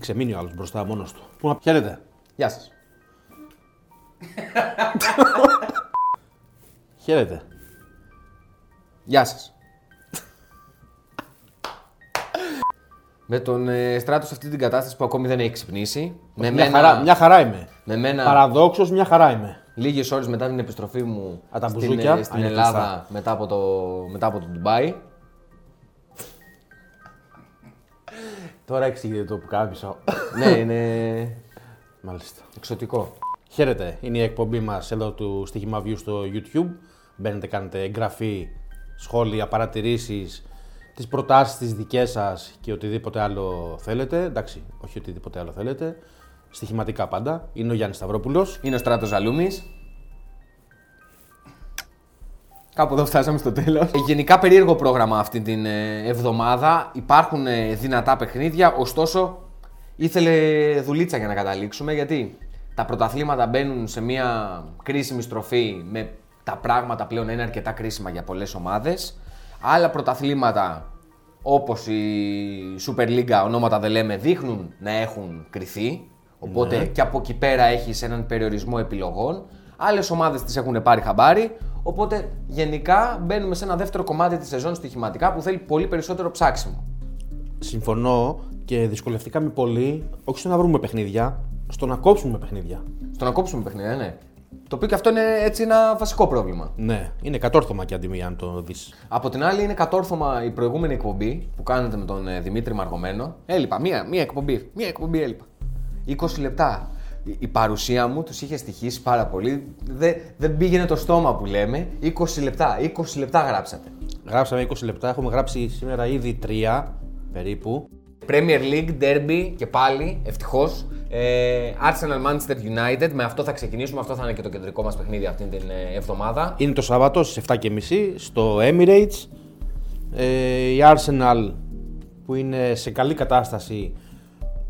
Έχει ξεμείνει ο άλλος μπροστά μόνος του. Πού να χαίρετε. Γεια σας. Χαίρετε. Γεια σας. με τον ε, Στράτος σε αυτή την κατάσταση που ακόμη δεν έχει ξυπνήσει. Με Μια, μένα, χαρά, μια χαρά είμαι. με μένα Παραδόξως, μια χαρά είμαι. λίγες ώρες μετά την επιστροφή μου Α, τα στην, μπουζούκια. ε, στην Α, είναι Ελλάδα κλειστά. μετά από, το, μετά από το Ντουμπάι. Τώρα εξηγείτε το που κάπησα. ναι, είναι Μάλιστα. εξωτικό. Χαίρετε, είναι η εκπομπή μας εδώ του Στοιχήμα View στο YouTube. Μπαίνετε, κάνετε εγγραφή, σχόλια, παρατηρήσεις, τις προτάσεις τις δικές σας και οτιδήποτε άλλο θέλετε. Εντάξει, όχι οτιδήποτε άλλο θέλετε. Στοιχηματικά πάντα. Είναι ο Γιάννης Σταυρόπουλος. Είναι ο Στράτος Ζαλούμης. Κάπου εδώ φτάσαμε στο τέλος. Ε, γενικά περίεργο πρόγραμμα αυτή την ε, εβδομάδα. Υπάρχουν ε, δυνατά παιχνίδια, ωστόσο ήθελε δουλίτσα για να καταλήξουμε γιατί τα πρωταθλήματα μπαίνουν σε μια κρίσιμη στροφή με τα πράγματα πλέον να είναι αρκετά κρίσιμα για πολλές ομάδες. Άλλα πρωταθλήματα όπως η Super League, ονόματα δεν λέμε, δείχνουν να έχουν κρυθεί. Οπότε και από εκεί πέρα έχεις έναν περιορισμό επιλογών. Άλλες ομάδες τις έχουν πάρει χαμπάρι. Οπότε γενικά μπαίνουμε σε ένα δεύτερο κομμάτι της σεζόν στοιχηματικά που θέλει πολύ περισσότερο ψάξιμο. Συμφωνώ και δυσκολευτήκαμε πολύ, όχι στο να βρούμε παιχνίδια, στο να κόψουμε παιχνίδια. Στο να κόψουμε παιχνίδια, ναι. Το οποίο και αυτό είναι έτσι ένα βασικό πρόβλημα. Ναι, είναι κατόρθωμα και αντιμία αν το δεις. Από την άλλη, είναι κατόρθωμα η προηγούμενη εκπομπή που κάνετε με τον ε, Δημήτρη Μαργομένο. Έλειπα, μία, μία εκπομπή. Μία εκπομπή έλειπα. 20 λεπτά. Η- Η παρουσία μου τους είχε στοιχήσει πάρα πολύ. Δεν, δεν πήγαινε το στόμα που λέμε. 20 λεπτά. 20 λεπτά γράψατε. Γράψαμε 20 λεπτά, έχουμε γράψει σήμερα ήδη 3 περίπου. Premier League, Derby και πάλι, ευτυχώς. Ε, Arsenal Manchester United. Με αυτό θα ξεκινήσουμε. Αυτό θα είναι και το κεντρικό μας παιχνίδι αυτή την ε, εβδομάδα. Είναι το Σάββατο στις 7.30 στο Emirates. Ε, η Arsenal που είναι σε καλή κατάσταση,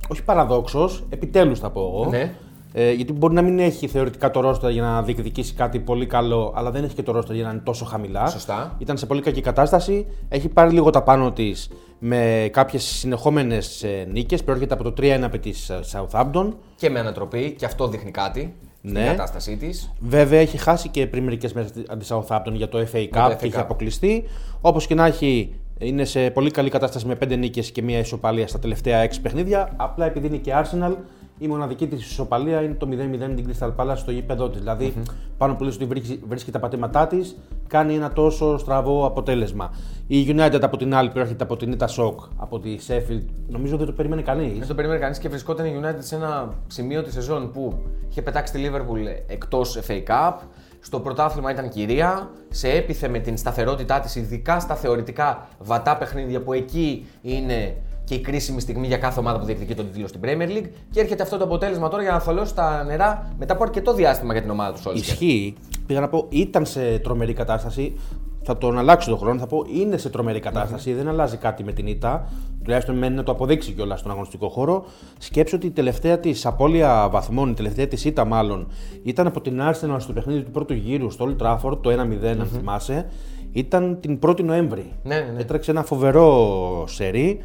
όχι παραδόξως, επιτέλους θα πω εγώ. Ναι. Ε, γιατί μπορεί να μην έχει θεωρητικά το ρόστερ για να διεκδικήσει κάτι πολύ καλό, αλλά δεν έχει και το ρόστερ για να είναι τόσο χαμηλά. Σωστά. Ήταν σε πολύ κακή κατάσταση. Έχει πάρει λίγο τα πάνω της με κάποιες συνεχόμενες νίκες. Προέρχεται από το 3-1 επί τη Southampton. Και με ανατροπή. Και αυτό δείχνει κάτι. Ναι. Στην κατάστασή της. Βέβαια έχει χάσει και πριν μερικές μέρες τη Southampton για το FA Cup το FA και έχει Cup. αποκλειστεί. Όπως και να έχει, είναι σε πολύ καλή κατάσταση με 5 νίκες και μία ισοπαλία στα τελευταία 6 παιχνίδια. Απλά επειδή είναι και Arsenal, η μοναδική της ισοπαλία είναι το 0-0 την Crystal Palace στο γήπεδο της. δηλαδη πάνω που λες ότι βρίσκει, βρίσκει τα πατήματά της, κάνει ένα τόσο στραβό αποτέλεσμα. Η United από την άλλη προέρχεται από την Ita Shock, από τη Sheffield. Νομίζω δεν το περίμενε κανείς. Δεν το περίμενε κανείς και βρισκόταν η United σε ένα σημείο της σεζόν που είχε πετάξει τη Liverpool εκτός FA Cup. Στο πρωτάθλημα ήταν κυρία. Σε έπιθε με την σταθερότητά της, ειδικά στα θεωρητικά βατά παιχνίδια που εκεί είναι και η κρίσιμη στιγμή για κάθε ομάδα που διεκδικεί τον τίτλο στην Premier League. Και έρχεται αυτό το αποτέλεσμα τώρα για να θολώσει τα νερά μετά από αρκετό διάστημα για την ομάδα του Solskjaer. Ισχύει. Πήγα να πω, ήταν σε τρομερή κατάσταση. Θα τον αλλάξω τον χρόνο. Θα πω, είναι σε τρομερή κατάσταση. Δεν αλλάζει κάτι με την ήττα. Τουλάχιστον μένει να το αποδείξει κιόλας στον αγωνιστικό χώρο. Σκέψω ότι η τελευταία της απώλεια βαθμών, η τελευταία της ήττα μάλλον, ήταν από την Arsenal στο παιχνίδι του πρώτου γύρου στο Old Trafford, το 1-0, αν θυμάσαι. Ήταν την 1η Νοέμβρη. Ναι, ναι, ναι. Έτρεξε ένα φοβερό σερί.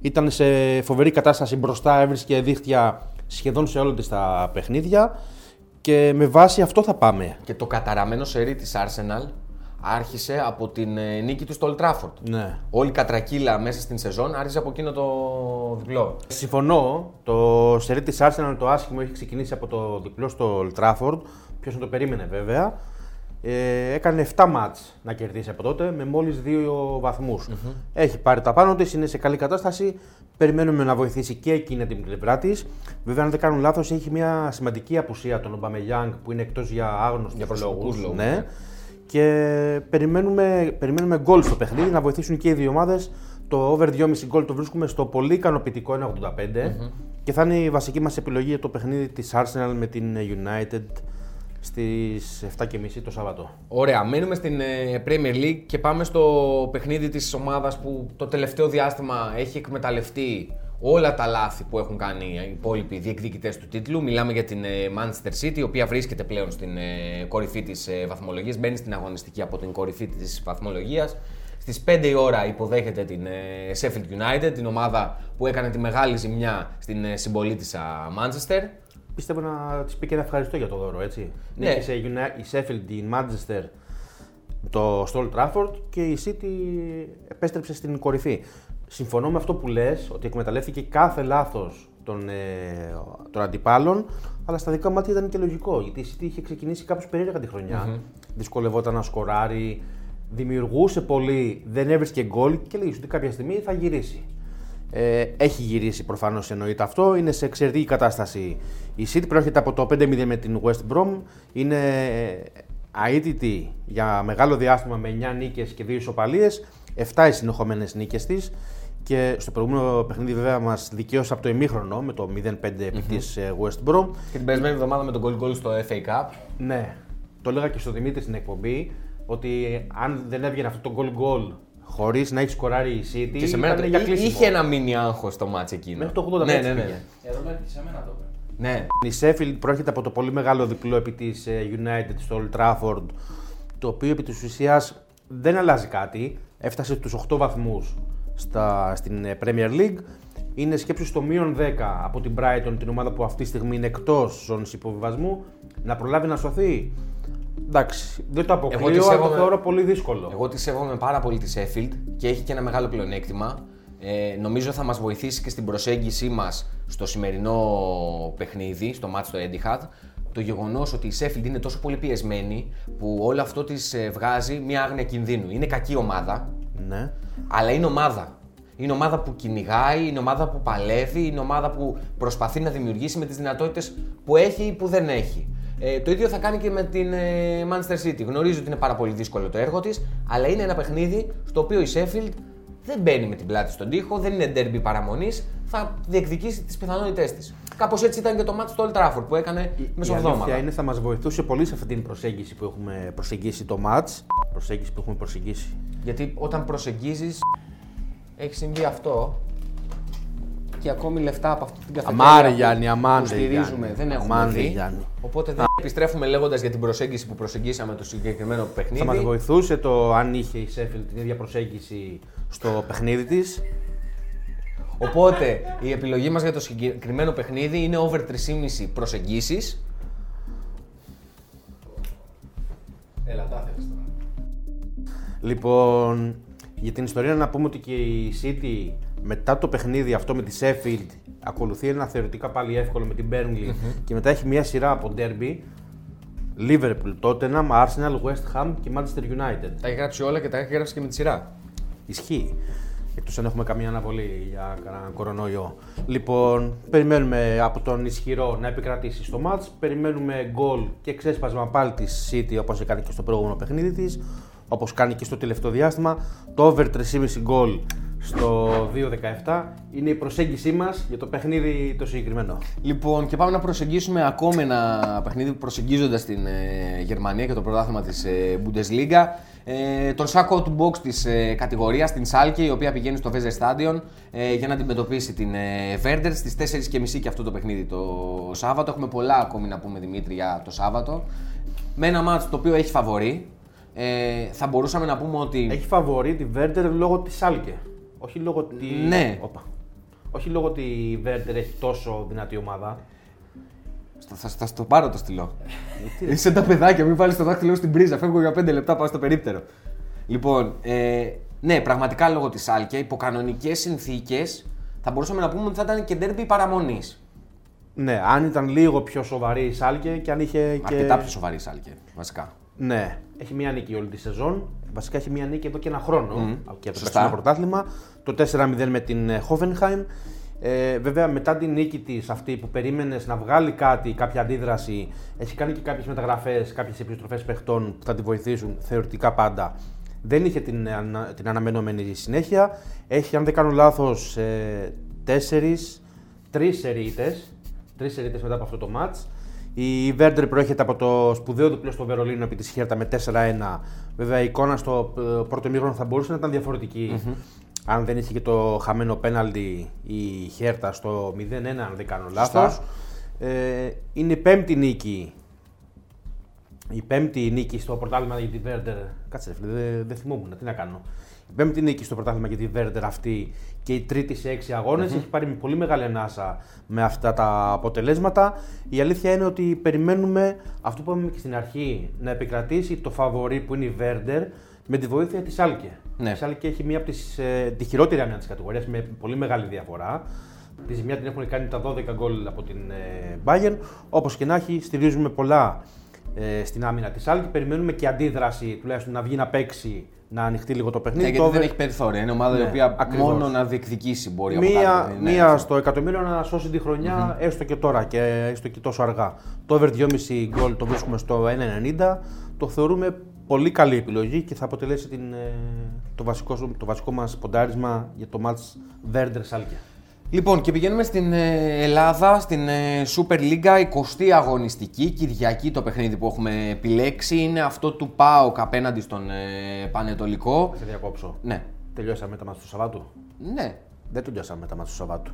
Ήταν σε φοβερή κατάσταση μπροστά, έβρισκε δίχτυα σχεδόν σε όλα της τα παιχνίδια. Και με βάση αυτό θα πάμε. Και το καταραμένο σερί της Arsenal άρχισε από την ε, νίκη του στο Old Trafford. Ναι. Όλη η κατρακύλα μέσα στην σεζόν άρχισε από εκείνο το διπλό. Συμφωνώ. Το σερί της Arsenal το άσχημο έχει ξεκινήσει από το διπλό στο Old Trafford. Ποιος να το περίμενε βέβαια. Ε, έκανε 7 μάτς να κερδίσει από τότε με μόλις 2 βαθμούς. Έχει πάρει τα πάνω της, είναι σε καλή κατάσταση. Περιμένουμε να βοηθήσει και εκείνη την πλευρά της. Βέβαια, αν δεν κάνω λάθος, έχει μια σημαντική απουσία τον Ομπαμεγιάνγκ που είναι εκτός για άγνωστους Για προσωπικούς λόγους, Ναι. ναι. Και περιμένουμε, περιμένουμε γκολ στο παιχνίδι να βοηθήσουν και οι δύο ομάδες. Το over 2,5 γκολ το βρίσκουμε στο πολύ ικανοποιητικό 1,85 και θα είναι η βασική μας επιλογή για το παιχνίδι της Arsenal με την United στις 7.30 το Σάββατο. Ωραία, μένουμε στην ε, Premier League και πάμε στο παιχνίδι της ομάδας που το τελευταίο διάστημα έχει εκμεταλλευτεί όλα τα λάθη που έχουν κάνει οι υπόλοιποι διεκδικητές του τίτλου. Μιλάμε για την ε, Manchester City, η οποία βρίσκεται πλέον στην ε, κορυφή της ε, βαθμολογίας, μπαίνει στην αγωνιστική από την κορυφή της βαθμολογίας. Στις 5 η ώρα υποδέχεται την ε, Sheffield United, την ομάδα που έκανε τη μεγάλη ζημιά στην ε, συμπολίτησα Manchester. Πιστεύω να της πει και ένα ευχαριστώ για το δώρο, έτσι. Ναι. Νίκησε η Uni- η Sheffield, η Manchester, το Stoll Trafford και η City επέστρεψε στην κορυφή. Συμφωνώ με αυτό που λες, ότι εκμεταλλεύτηκε κάθε λάθος των, ε, των αντιπάλων, αλλά στα δικά μου μάτια ήταν και λογικό, γιατί η City είχε ξεκινήσει κάπως περίεργα τη χρονια Δυσκολευόταν να σκοράρει, δημιουργούσε πολύ, δεν έβρισκε γκολ και λέει ότι κάποια στιγμή θα γυρίσει. Ε, έχει γυρίσει προφανώς εννοείται αυτό. Είναι σε εξαιρετική κατάσταση. Η City προέρχεται από το 5-0 με την West Brom. Είναι αίτητη για μεγάλο διάστημα με 9 νίκες και 2 ισοπαλίες. 7 οι συνεχόμενε νίκες της. Και στο προηγούμενο παιχνίδι, βέβαια, μας δικαίωσε από το ημίχρονο με το 0-5 επί της, ε, West Brom. Και την περασμένη εβδομάδα με τον goal goal στο FA Cup. Ναι, το έλεγα και στο Δημήτρη στην εκπομπή ότι αν δεν έβγαινε αυτό το goal goal χωρίς να έχει σκοράρει η City. Και σε μένα ήταν το- για εί- κλείσιμο. είχε ένα μίνι άγχος στο μάτς εκείνο. Μέχρι το 85 Ναι, ναι, ναι. πήγε. Εδώ μέχρι και σε μένα το είπε. ναι. Η Sheffield πρόκειται από το πολύ μεγάλο διπλό επί της ε, United στο Old Trafford, το οποίο επί της ουσίας δεν αλλάζει κάτι. Έφτασε στους 8 βαθμούς στα, στην ε, Premier League. Είναι σκέψου στο μείον 10 από την Brighton, την ομάδα που αυτή τη στιγμή είναι εκτός ζώνης υποβιβασμού, να προλάβει να σωθεί. Εντάξει, δεν το Εγώ τη αποκλείω, αλλά το σέβομαι- θεωρώ πολύ δύσκολο. Εγώ τη σέβομαι πάρα πολύ τη Sheffield και έχει και ένα μεγάλο πλεονέκτημα. Ε, νομίζω θα μας βοηθήσει και στην προσέγγιση μας στο σημερινό παιχνίδι, στο μάτς στο Etihad, το γεγονός ότι η Sheffield είναι τόσο πολύ πιεσμένη που όλο αυτό της ε, βγάζει μια άγνοια κινδύνου. Είναι κακή ομάδα, Ναι. αλλά είναι ομάδα. Είναι ομάδα που κυνηγάει, είναι ομάδα που παλεύει, είναι ομάδα που προσπαθεί να δημιουργήσει με τις δυνατότητες που έχει ή που δεν έχει. Ε, το ίδιο θα κάνει και με την ε, Manchester City. Γνωρίζω ότι είναι πάρα πολύ δύσκολο το έργο της, αλλά είναι ένα παιχνίδι στο οποίο η Sheffield δεν μπαίνει με την πλάτη στον τοίχο, δεν είναι derby παραμονής, θα διεκδικήσει τις πιθανότητές της. Κάπως έτσι ήταν και το match στο Old Trafford που έκανε Η αλήθεια μεσοβδόμαδα. είναι θα μας βοηθούσε πολύ σε αυτή την προσέγγιση που έχουμε προσεγγίσει το match. Προσέγγιση που έχουμε προσεγγίσει. Γιατί όταν προσεγγίζεις, έχει συμβεί αυτό και ακόμη λεφτά από αυτή την καφετέρια Αμάρε, που- Γιάννη, αμάρε, που στηρίζουμε Γιάννη. δεν έχουμε Αμάρε, δει. Γιάννη. Οπότε δεν επιστρέφουμε λέγοντας για την προσέγγιση που προσεγγίσαμε το συγκεκριμένο παιχνίδι. Θα μας βοηθούσε το αν είχε η Sheffield την ίδια προσέγγιση στο παιχνίδι της. Οπότε η επιλογή μας για το συγκεκριμένο παιχνίδι είναι over 3,5 προσεγγίσεις. Έλα, τα θέλεις τώρα. Λοιπόν, για την ιστορία να πούμε ότι και η City μετά το παιχνίδι αυτό με τη Sheffield ακολουθεί ένα θεωρητικά πάλι εύκολο με την Burnley και μετά έχει μια σειρά από derby Liverpool, Tottenham, Arsenal, West Ham και Manchester United. Τα έχει γράψει όλα και τα έχει γράψει και με τη σειρά. Ισχύει. Εκτός αν έχουμε καμία αναβολή για κανέναν κορονοϊό. Λοιπόν, περιμένουμε από τον ισχυρό να επικρατήσει στο μάτς. Περιμένουμε γκολ και ξέσπασμα πάλι της City όπως έκανε και στο προηγούμενο παιχνίδι της. Όπως κάνει και στο τελευταίο διάστημα. Το over 3,5 γκολ στο 2-17 είναι η προσέγγιση μας για το παιχνίδι το συγκεκριμένο. Λοιπόν, και πάμε να προσεγγίσουμε ακόμη ένα παιχνίδι προσεγγίζοντας την ε, Γερμανία και το πρωτάθλημα της ε, Bundesliga. Ε, τον σάκο του box της ε, κατηγορίας, την Σάλκε, η οποία πηγαίνει στο Weser Stadion ε, για να αντιμετωπίσει την ε, Werder στις 4.30 και αυτό το παιχνίδι το Σάββατο. Έχουμε πολλά ακόμη να πούμε Δημήτρη για το Σάββατο. Με ένα μάτς το οποίο έχει φαβορή. Ε, θα μπορούσαμε να πούμε ότι... Έχει φαβορεί τη Βέρντερ λόγω της Σάλκε. Όχι λόγω ότι... Ναι. Όπα. Όχι λόγω ότι η Βέρντερ έχει τόσο δυνατή ομάδα. Θα, θα, θα στο πάρω το στυλό. Είσαι τα παιδάκια, μην βάλεις το δάχτυλο στην πρίζα. Φεύγω για 5 λεπτά, πάω στο περίπτερο. Λοιπόν, ε, ναι, πραγματικά λόγω της Άλκε, υπό κανονικέ συνθήκες, θα μπορούσαμε να πούμε ότι θα ήταν και ντέρμπι παραμονής. Ναι, αν ήταν λίγο πιο σοβαρή η Σάλκε και αν είχε και. Αρκετά πιο σοβαρή η Άλκε, βασικά. Ναι, έχει μία νίκη όλη τη σεζόν. Βασικά έχει μία νίκη εδώ και ένα χρόνο και από το Σωστά. περσινό πρωτάθλημα. Το 4-0 με την ε, Hoffenheim. Ε, βέβαια, μετά την νίκη της αυτή που περίμενες να βγάλει κάτι, κάποια αντίδραση, έχει κάνει και κάποιες μεταγραφές, κάποιες επιστροφές παιχτών που θα τη βοηθήσουν θεωρητικά πάντα. Δεν είχε την, ε, ανα- την αναμενόμενη συνέχεια. Έχει, αν δεν κάνω λάθος, ε, τέσσερις, τρεις σερίτε. Τρεις σερίτε μετά από αυτό το match. Η Βέρντερ προέρχεται από το σπουδαίο διπλό στο Βερολίνο επί της Χέρτα με 4-1. Βέβαια η εικόνα στο ε, πρώτο μήχρονο θα μπορούσε να ήταν διαφορετική. Αν δεν είχε και το χαμένο πέναλτι η Χέρτα στο 0-1, αν δεν κάνω λάθος. Ε, είναι η πέμπτη νίκη η πέμπτη νίκη στο πρωτάθλημα για τη Βέρντερ. Κάτσε, ρε φίλε, δεν δεν θυμόμουν. Τι να κάνω. Η πέμπτη νίκη στο πρωτάθλημα για τη Βέρντερ αυτή και η τρίτη σε έξι αγώνες Έχει πάρει με πολύ μεγάλη ανάσα με αυτά τα αποτελέσματα. Η αλήθεια είναι ότι περιμένουμε αυτό που είπαμε και στην αρχή να επικρατήσει το φαβορή που είναι η Βέρντερ με τη βοήθεια της Άλκε. Ναι. Η Σάλκε έχει μία από τις, ε, τη χειρότερη άμυνα της κατηγορίας με πολύ μεγάλη διαφορά. Τη ζημιά την έχουν κάνει τα 12 γκολ από την ε, Bayern. Όπως και να έχει, στηρίζουμε πολλά ε, στην άμυνα της Σάλκε. Περιμένουμε και αντίδραση, τουλάχιστον να βγει να παίξει, να ανοιχτεί λίγο το παιχνίδι. Ναι, Το γιατί δεν over- έχει περιθώρια. Είναι ομάδα η Ναι, οποία ακριβώς. μόνο να διεκδικήσει μπορεί από Μία, κάτω. Ναι, μία αυτό. στο εκατομμύριο να σώσει τη χρονια έστω και τώρα και έστω και τόσο αργά. Το over 2,5 γκολ το βρίσκουμε στο 1,90. Το θεωρούμε πολύ καλή επιλογή και θα αποτελέσει την, ε, το, βασικό, το βασικό μας ποντάρισμα για το match Werder Schalke. Λοιπόν, και πηγαίνουμε στην ε, Ελλάδα, στην ε, Super League, 20η αγωνιστική, Κυριακή το παιχνίδι που έχουμε επιλέξει. Είναι αυτό του ΠΑΟΚ απέναντι στον ε, Πανετολικό. Θα διακόψω. Ναι, Τελειώσαμε τα μάτς του Σαββάτου; ναι. Δεν τελειώσαμε τα μάτς του Σαββάτου.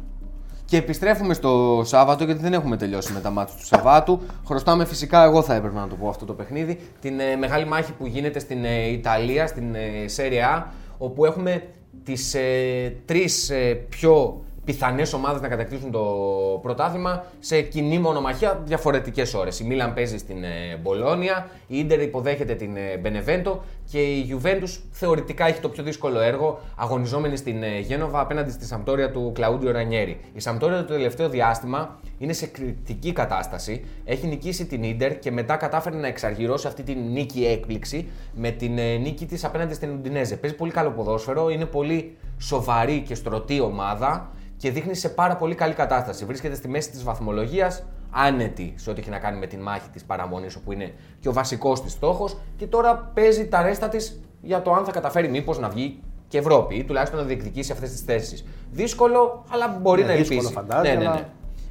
Και επιστρέφουμε στο Σάββατο, γιατί δεν έχουμε τελειώσει με τα μάτια του Σαββάτου. Χρωστάμε φυσικά, εγώ θα έπρεπε να το πω αυτό το παιχνίδι, την ε, μεγάλη μάχη που γίνεται στην ε, Ιταλία, στην ε, Serie A, όπου έχουμε τις ε, τρεις ε, πιο πιθανές ομάδες να κατακτήσουν το πρωτάθλημα σε κοινή μονομαχία διαφορετικές ώρες. Η Μίλαν παίζει στην ε, Μπολόνια, η Ίντερ υποδέχεται την ε, Μπενεβέντο και η Juventus θεωρητικά έχει το πιο δύσκολο έργο αγωνιζόμενη στην ε, Γένοβα απέναντι στη Σαμπτόρια του Κλαούντιο Ρανιέρη. Η Σαμπτόρια το τελευταίο διάστημα είναι σε κριτική κατάσταση. Έχει νικήσει την Ίντερ και μετά κατάφερε να εξαργυρώσει αυτή την νίκη έκπληξη με την ε, νίκη της απέναντι στην Ουντινέζε. Παίζει πολύ καλό ποδόσφαιρο, είναι πολύ σοβαρή και στρωτή ομάδα και δείχνει σε πάρα πολύ καλή κατάσταση. Βρίσκεται στη μέση της βαθμολογίας, άνετη σε ό,τι έχει να κάνει με την μάχη της παραμονής, όπου είναι και ο βασικός της στόχος. Και τώρα παίζει τα ρέστα της για το αν θα καταφέρει μήπως να βγει και Ευρώπη ή τουλάχιστον να διεκδικήσει αυτές τις θέσεις. Δύσκολο, αλλά μπορεί Ναι, να δύσκολο ελπίσει. φαντάζομαι, ναι, ναι, αλλά- ναι.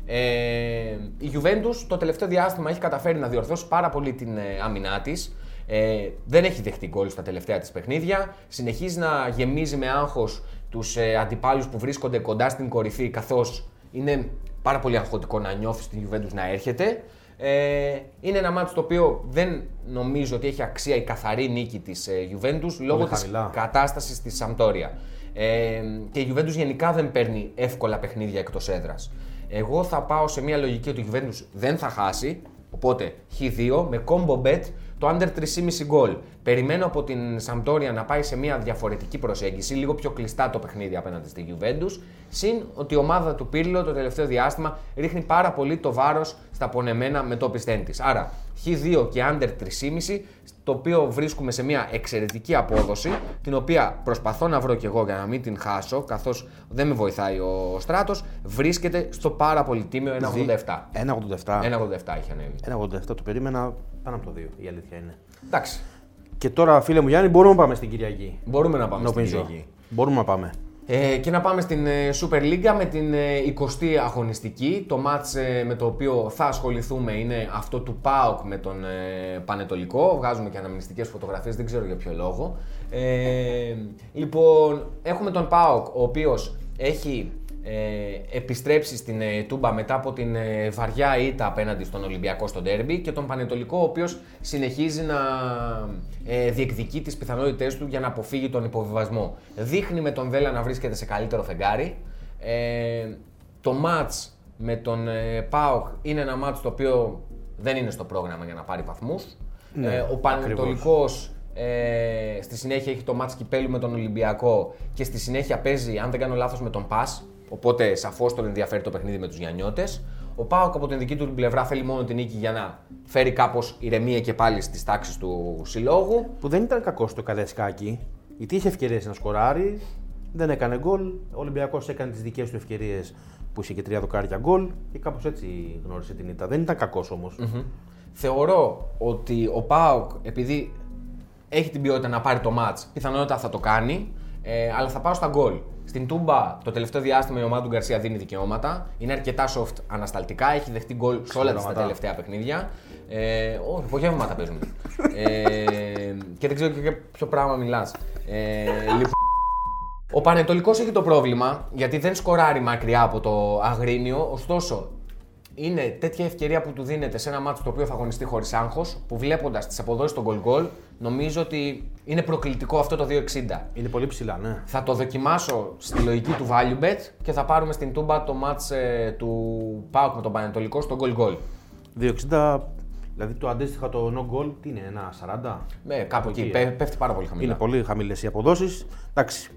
Ε, η Juventus το τελευταίο διάστημα έχει καταφέρει να διορθώσει πάρα πολύ την ε, άμυνά της. Ε, δεν έχει δεχτεί γκολ στα τελευταία της παιχνίδια. Συνεχίζει να γεμίζει με άγχος τους ε, αντιπάλους που βρίσκονται κοντά στην κορυφή, καθώς είναι πάρα πολύ αγχωτικό να νιώθεις την Juventus να έρχεται. Ε, είναι ένα μάτσο το οποίο δεν νομίζω ότι έχει αξία η καθαρή νίκη της ε, Juventus λόγω της χαμηλά. κατάστασης στη Σαμπτόρια. Ε, και η Juventus γενικά δεν παίρνει εύκολα παιχνίδια εκτός έδρας. Εγώ θα πάω σε μια λογική ότι η Juventus δεν θα χάσει. Οπότε χ2 με combo bet το under 3,5 γκολ. Περιμένω από την Σαμπτόρια να πάει σε μια διαφορετική προσέγγιση, λίγο πιο κλειστά το παιχνίδι απέναντι στη Juventus. Συν ότι η ομάδα του Πύρλο το τελευταίο διάστημα ρίχνει πάρα πολύ το βάρος στα πονεμένα με το πιστέν της. Άρα χ2 και under 3,5 το οποίο βρίσκουμε σε μια εξαιρετική απόδοση, την οποία προσπαθώ να βρω κι εγώ για να μην την χάσω, καθώς δεν με βοηθάει ο Στράτος, βρίσκεται στο πάρα πολύ τίμιο 1,87. 1,87. 1,87 έχει ανέβει. 1,87 το περίμενα πάνω από το 2, η αλήθεια είναι. Εντάξει, Και τώρα, φίλε μου Γιάννη, μπορούμε να πάμε στην Κυριακή. μπορούμε να πάμε στην Νομίζω. Κυριακή. Μπορούμε να πάμε. Ε, και να πάμε στην ε, Super League με την ε, 20η αγωνιστική. Το μάτς ε, με το οποίο θα ασχοληθούμε είναι αυτό του ΠΑΟΚ με τον ε, Πανετολικό. Βγάζουμε και αναμνηστικές φωτογραφίες, δεν ξέρω για ποιο λόγο. Ε, λοιπόν, έχουμε τον ΠΑΟΚ, ο οποίος έχει ε, επιστρέψει στην ε, Τούμπα μετά από την ε, βαριά ήττα απέναντι στον Ολυμπιακό στο ντέρμπι και τον Πανετολικό, ο οποίος συνεχίζει να ε, διεκδικεί τις πιθανότητές του για να αποφύγει τον υποβιβασμό. Δείχνει με τον Βέλα να βρίσκεται σε καλύτερο φεγγάρι. Ε, το μάτς με τον ε, ΠΑΟΚ είναι ένα μάτς το οποίο δεν είναι στο πρόγραμμα για να πάρει βαθμούς. Ναι, ε, ο Πανετολικός ε, στη συνέχεια έχει το μάτς κυπέλου με τον Ολυμπιακό και στη συνέχεια παίζει, αν δεν κάνω λάθος, με τον ΠΑΣ. Οπότε σαφώς τον ενδιαφέρει το παιχνίδι με τους Γιαννιώτε. Ο Πάοκ από την δική του την πλευρά θέλει μόνο την νίκη για να φέρει κάπως ηρεμία και πάλι στις τάξεις του συλλόγου. Που δεν ήταν κακό το Καρεσκάκι, γιατί είχε ευκαιρίες να σκοράρει, δεν έκανε γκολ. Ο Ολυμπιακός έκανε τις δικές του ευκαιρίες που είχε και τρία δοκάρια γκολ και κάπως έτσι γνώρισε την ήττα. Δεν ήταν κακός όμως. Θεωρώ ότι ο Πάοκ, επειδή έχει την ποιότητα να πάρει το μάτς, πιθανότατα θα το κάνει, ε, αλλά θα πάω στα γκολ. Στην Τούμπα το τελευταίο διάστημα η ομάδα του Γκαρσία δίνει δικαιώματα. Είναι αρκετά soft ανασταλτικά. Έχει δεχτεί γκολ σε όλα τις τα Ξεπληρώματα. τελευταία παιχνίδια. Ε, όχι, απογεύματα παίζουν. ε, και δεν ξέρω και για ποιο πράγμα μιλάς. Ε, λοιπόν, ο Πανετολικός έχει το πρόβλημα γιατί δεν σκοράρει μακριά από το Αγρίνιο, ωστόσο είναι τέτοια ευκαιρία που του δίνεται σε ένα μάτσο το οποίο θα αγωνιστεί χωρίς άγχος, που βλέποντας τις αποδόσεις των goal goal, νομίζω ότι είναι προκλητικό αυτό το 2,60. Είναι πολύ ψηλά, ναι. Θα το δοκιμάσω στη λογική του value bet και θα πάρουμε στην τούμπα το match ε, του Πάουκ με τον Πανετολικό στο goal goal. 2,60, δηλαδή το αντίστοιχα το no goal, τι είναι, ένα 40. Ε, κάπου εκεί, Εκεί, πέ- ε. πέφτει πάρα πολύ χαμηλά. Είναι πολύ χαμηλές οι αποδόσεις. Εντάξει,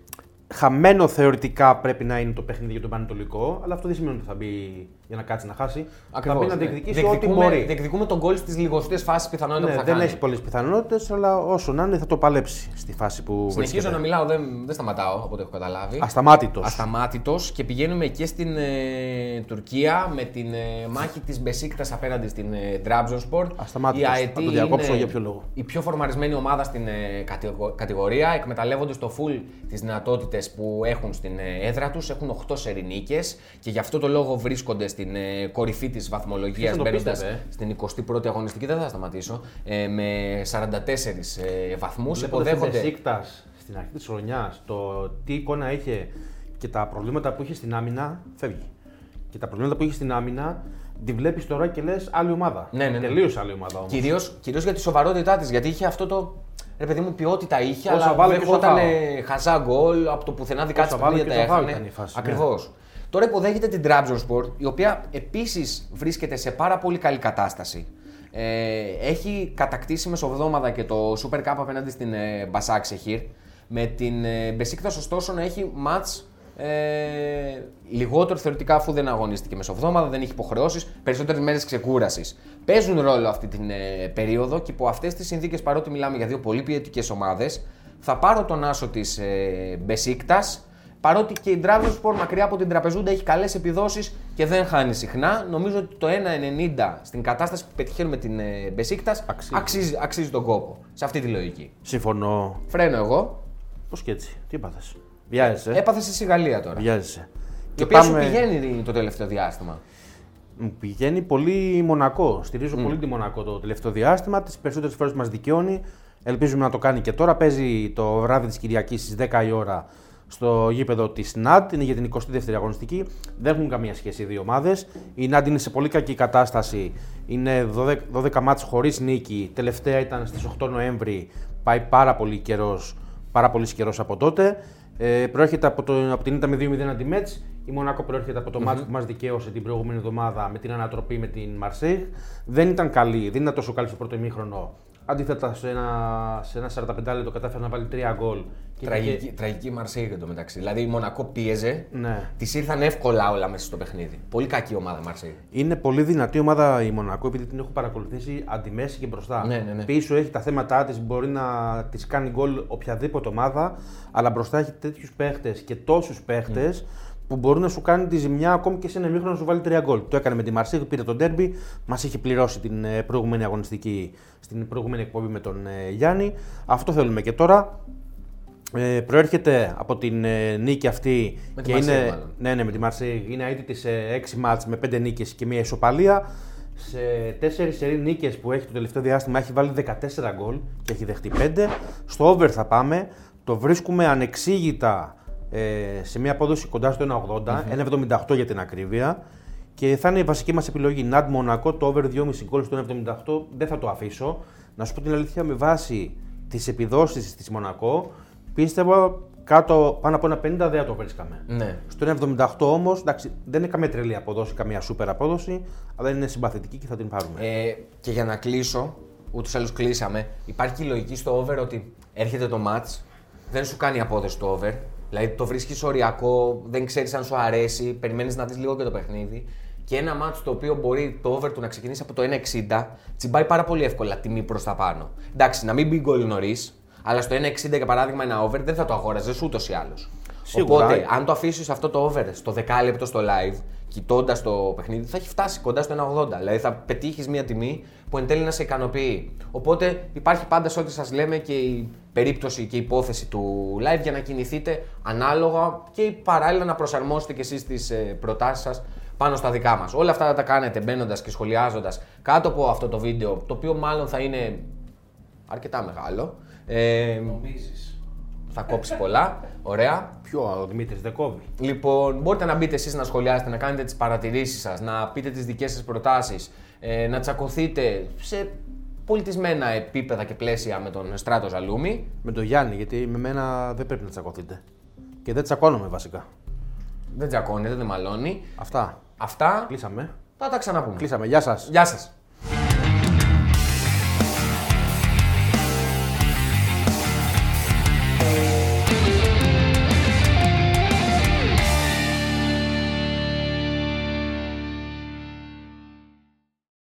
χαμένο θεωρητικά πρέπει να είναι το παιχνίδι για τον Πανετολικό, αλλά αυτό δεν σημαίνει ότι θα μπει για να κάτσει να χάσει. Ακριβώς, θα μπει να ναι. διεκδικήσει ό,τι Διεκδικούμε- μπορεί. Διεκδικούμε τον goal στις λιγοστές φάσεις πιθανότητας Ναι, που θα δεν κάνει. έχει πολλές πιθανότητες, αλλά όσο να είναι θα το παλέψει στη φάση που Συνεχίζω βρίσκεται. να μιλάω, δεν, δεν σταματάω από ό,τι έχω καταλάβει. Ασταμάτητος. Ασταμάτητος και πηγαίνουμε και στην ε, Τουρκία με την ε, μάχη της Μπεσίκτας απέναντι στην ε, Trabzonspor. Ασταμάτητος. Η ΑΕΤ Θα το διακόψω είναι για ποιο λόγο. Η πιο φορμαρισμένη ομάδα στην ε, κατηγο- κατηγορία, εκμεταλλεύονται στο full τις δυνατότητες που έχουν στην ε, έδρα τους. Έχουν 8 σερι νίκες και γι' αυτό το λόγο βρίσκονται στην ε, κορυφή της βαθμολογίας, Ποιος θα το μπαίνοντας πίστευε, ε; στην 21η αγωνιστική. Δεν θα σταματήσω. Ε, με 44 ε, βαθμούς. Βλέποντας την Υποδέχονται. Μπεσίκτας στην αρχή της χρονιάς, το τι εικόνα είχε και τα προβλήματα που είχε στην άμυνα, φεύγει. Και τα προβλήματα που είχε στην άμυνα, τη βλέπεις τώρα και λες άλλη ομάδα. Ναι, ναι, ναι. Τελείως άλλη ομάδα όμως. Κυρίως, κυρίως για τη σοβαρότητά της, γιατί είχε αυτό το... Ρε παιδί μου, ποιότητα είχε, Όσα αλλά βάλω και δεχόταν όσα φάω. ε, χαζά γκολ από το πουθενά δικά της Όσα βάλω παιχνίδια και τα όσα φάω έχανε. ήταν η φάση, ναι. Ακριβώς. Τώρα υποδέχεται την Trabzonspor, η οποία επίσης βρίσκεται σε πάρα πολύ καλή κατάσταση. Ε, έχει κατακτήσει μεσοβδόμαδα και το Super Cup απέναντι στην ε, Μπασάκ Σεχίρ. Με την ε, Μπεσίκτας ωστόσο να έχει μάτς ε, λιγότερο θεωρητικά αφού δεν αγωνίστηκε μεσοβδόμαδα, δεν έχει υποχρεώσεις, περισσότερες μέρες ξεκούρασης. Παίζουν ρόλο αυτή την ε, περίοδο και υπό αυτές τις συνθήκες, παρότι μιλάμε για δύο πολύ ποιοτικές ομάδες, θα πάρω τον άσο της ε, Μπεσίκτας. Παρότι και η Trabzonspor μακριά από την τραπεζούντα έχει καλές επιδόσεις και δεν χάνει συχνά, νομίζω ότι το 1,90 στην κατάσταση που πετυχαίνουμε την ε, Μπεσίκτας Αξίζει. αξίζει, αξίζει τον κόπο. Σε αυτή τη λογική. Συμφωνώ. Φρένω εγώ. Πώς και έτσι, τι έπαθες. Βιάζεσαι. Έπαθες στη Γαλλία τώρα. Βιάζεσαι. Η οποία σου πηγαίνει το τελευταίο διάστημα. Μου πηγαίνει πολύ Μονακό. Στηρίζω Mm. πολύ τη Μονακό το τελευταίο διάστημα. Τις περισσότερες φορές μας δικαιώνει. Ελπίζουμε να το κάνει και τώρα. Παίζει το βράδυ της Κυριακής στις 10 η ώρα στο γήπεδο της ΝΑΤ. Είναι για την 22η αγωνιστική. Δεν έχουν καμία σχέση οι δύο ομάδες. Η ΝΑΤ είναι σε πολύ κακή κατάσταση. Είναι 12, 12 μάτς χωρίς νίκη. Τελευταία ήταν στις 8 Νοέμβρη. Πάει πάρα πολύ καιρός πάρα πολύ καιρός από τότε. Ε, προέρχεται από, το, από την ήττα με 2-0 αντι-Μέτς. Η Μονακό προέρχεται από το μάτς που μας δικαίωσε την προηγούμενη εβδομάδα με την ανατροπή με την Μαρσέιγ. Δεν ήταν καλή, δεν ήταν τόσο καλή στο πρώτο ημίχρονο. Αντίθετα, σε ένα, σε ένα 45 λεπτό κατάφερε να βάλει 3 γκολ. Και Τραγική, είχε- τραγική Μαρσέιγ εντωμεταξύ. Δηλαδή η Μονακό πίεζε, Ναι. της ήρθαν εύκολα όλα μέσα στο παιχνίδι. Πολύ κακή ομάδα Μαρσέιγ. Είναι πολύ δυνατή ομάδα η Μονακό επειδή την έχω παρακολουθήσει αντιμέση και μπροστά. Ναι, ναι, ναι. Πίσω έχει τα θέματα της, μπορεί να της κάνει γκολ οποιαδήποτε ομάδα, αλλά μπροστά έχει τέτοιους παίχτες και τόσους παίχτες που μπορούν να σου κάνει τη ζημιά ακόμη και σε ένα μήχρονο να σου βάλει τρία γκολ. Το έκανε με τη Μαρσίγ, πήρε τον τέρμπι, μας είχε πληρώσει την ε, προηγούμενη αγωνιστική, στην προηγούμενη εκπομπή με τον ε, Γιάννη. Αυτό θέλουμε και τώρα. Ε, προέρχεται από την ε, νίκη αυτή Με τη και Marseille, είναι, μάλλον. ναι, ναι, με τη Marseille. Είναι αίτητη σε 6 μάτς με 5 νίκες και μια ισοπαλία. Σε 4 σερή νίκες που έχει το τελευταίο διάστημα έχει βάλει 14 γκολ και έχει δεχτεί 5. Στο over θα πάμε. Το βρίσκουμε ανεξήγητα ε, σε μια απόδοση κοντά στο 1,80, 1,78 για την ακρίβεια. Και θα είναι η βασική μας επιλογή. Ναντ Μονακό, το over 2,5 γκολ στο 1,78. Δεν θα το αφήσω. Να σου πω την αλήθεια, με βάση τις επιδόσεις της Μονακό, πίστευα κάτω πάνω από ένα 50 δεν θα το βρίσκαμε. Ναι. Στο 1,78 όμως, εντάξει, δεν είναι καμία τρελή απόδοση, καμία σούπερ απόδοση, αλλά είναι συμπαθητική και θα την πάρουμε. Ε, και για να κλείσω, ούτως ή άλλως κλείσαμε, υπάρχει η λογική στο over ότι έρχεται το match, δεν σου κάνει απόδοση το over. Δηλαδή το βρίσκεις οριακό, δεν ξέρεις αν σου αρέσει, περιμένεις να δεις λίγο και το παιχνίδι. Και ένα match το οποίο μπορεί το over του να ξεκινήσει από το 1,60, τσιμπάει πάρα πολύ εύκολα τιμή προς τα πάνω. Εντάξει, να μην μπει γκολ νωρίς, αλλά στο 1,60 για παράδειγμα ένα over δεν θα το αγόραζες ούτως ή άλλως. Σίγουρα. Οπότε, αν το αφήσεις αυτό το over στο δεκάλεπτο στο live, κοιτώντας το παιχνίδι, θα έχει φτάσει κοντά στο 1,80. Δηλαδή θα πετύχεις μια τιμή που εν τέλει να σε ικανοποιεί. Οπότε υπάρχει πάντα σε ό,τι σας λέμε και η περίπτωση και η υπόθεση του live για να κινηθείτε ανάλογα και παράλληλα να προσαρμόσετε και εσείς τις προτάσεις σας πάνω στα δικά μας. Όλα αυτά θα τα κάνετε μπαίνοντας και σχολιάζοντας κάτω από αυτό το βίντεο, το οποίο μάλλον θα είναι αρκετά μεγάλο. Ε, Νομίζεις. Θα κόψεις πολλά. Ωραία. Ποιο ο Δημήτρης δεν κόβει; Λοιπόν, μπορείτε να μπείτε εσείς να σχολιάσετε, να κάνετε τις παρατηρήσεις σας, να πείτε τις δικές σας προτάσεις, ε, να τσακωθείτε σε πολιτισμένα επίπεδα και πλαίσια με τον Στράτος Ζαλούμι. Με τον Γιάννη, γιατί με μένα δεν πρέπει να τσακωθείτε. Και δεν τσακώνομαι βασικά. Δεν τσακώνεται, δεν μαλώνει. Αυτά. Αυτά Κλείσαμε. θα τα ξαναπούμε. Κλείσαμε. Γεια σας. Γεια σας.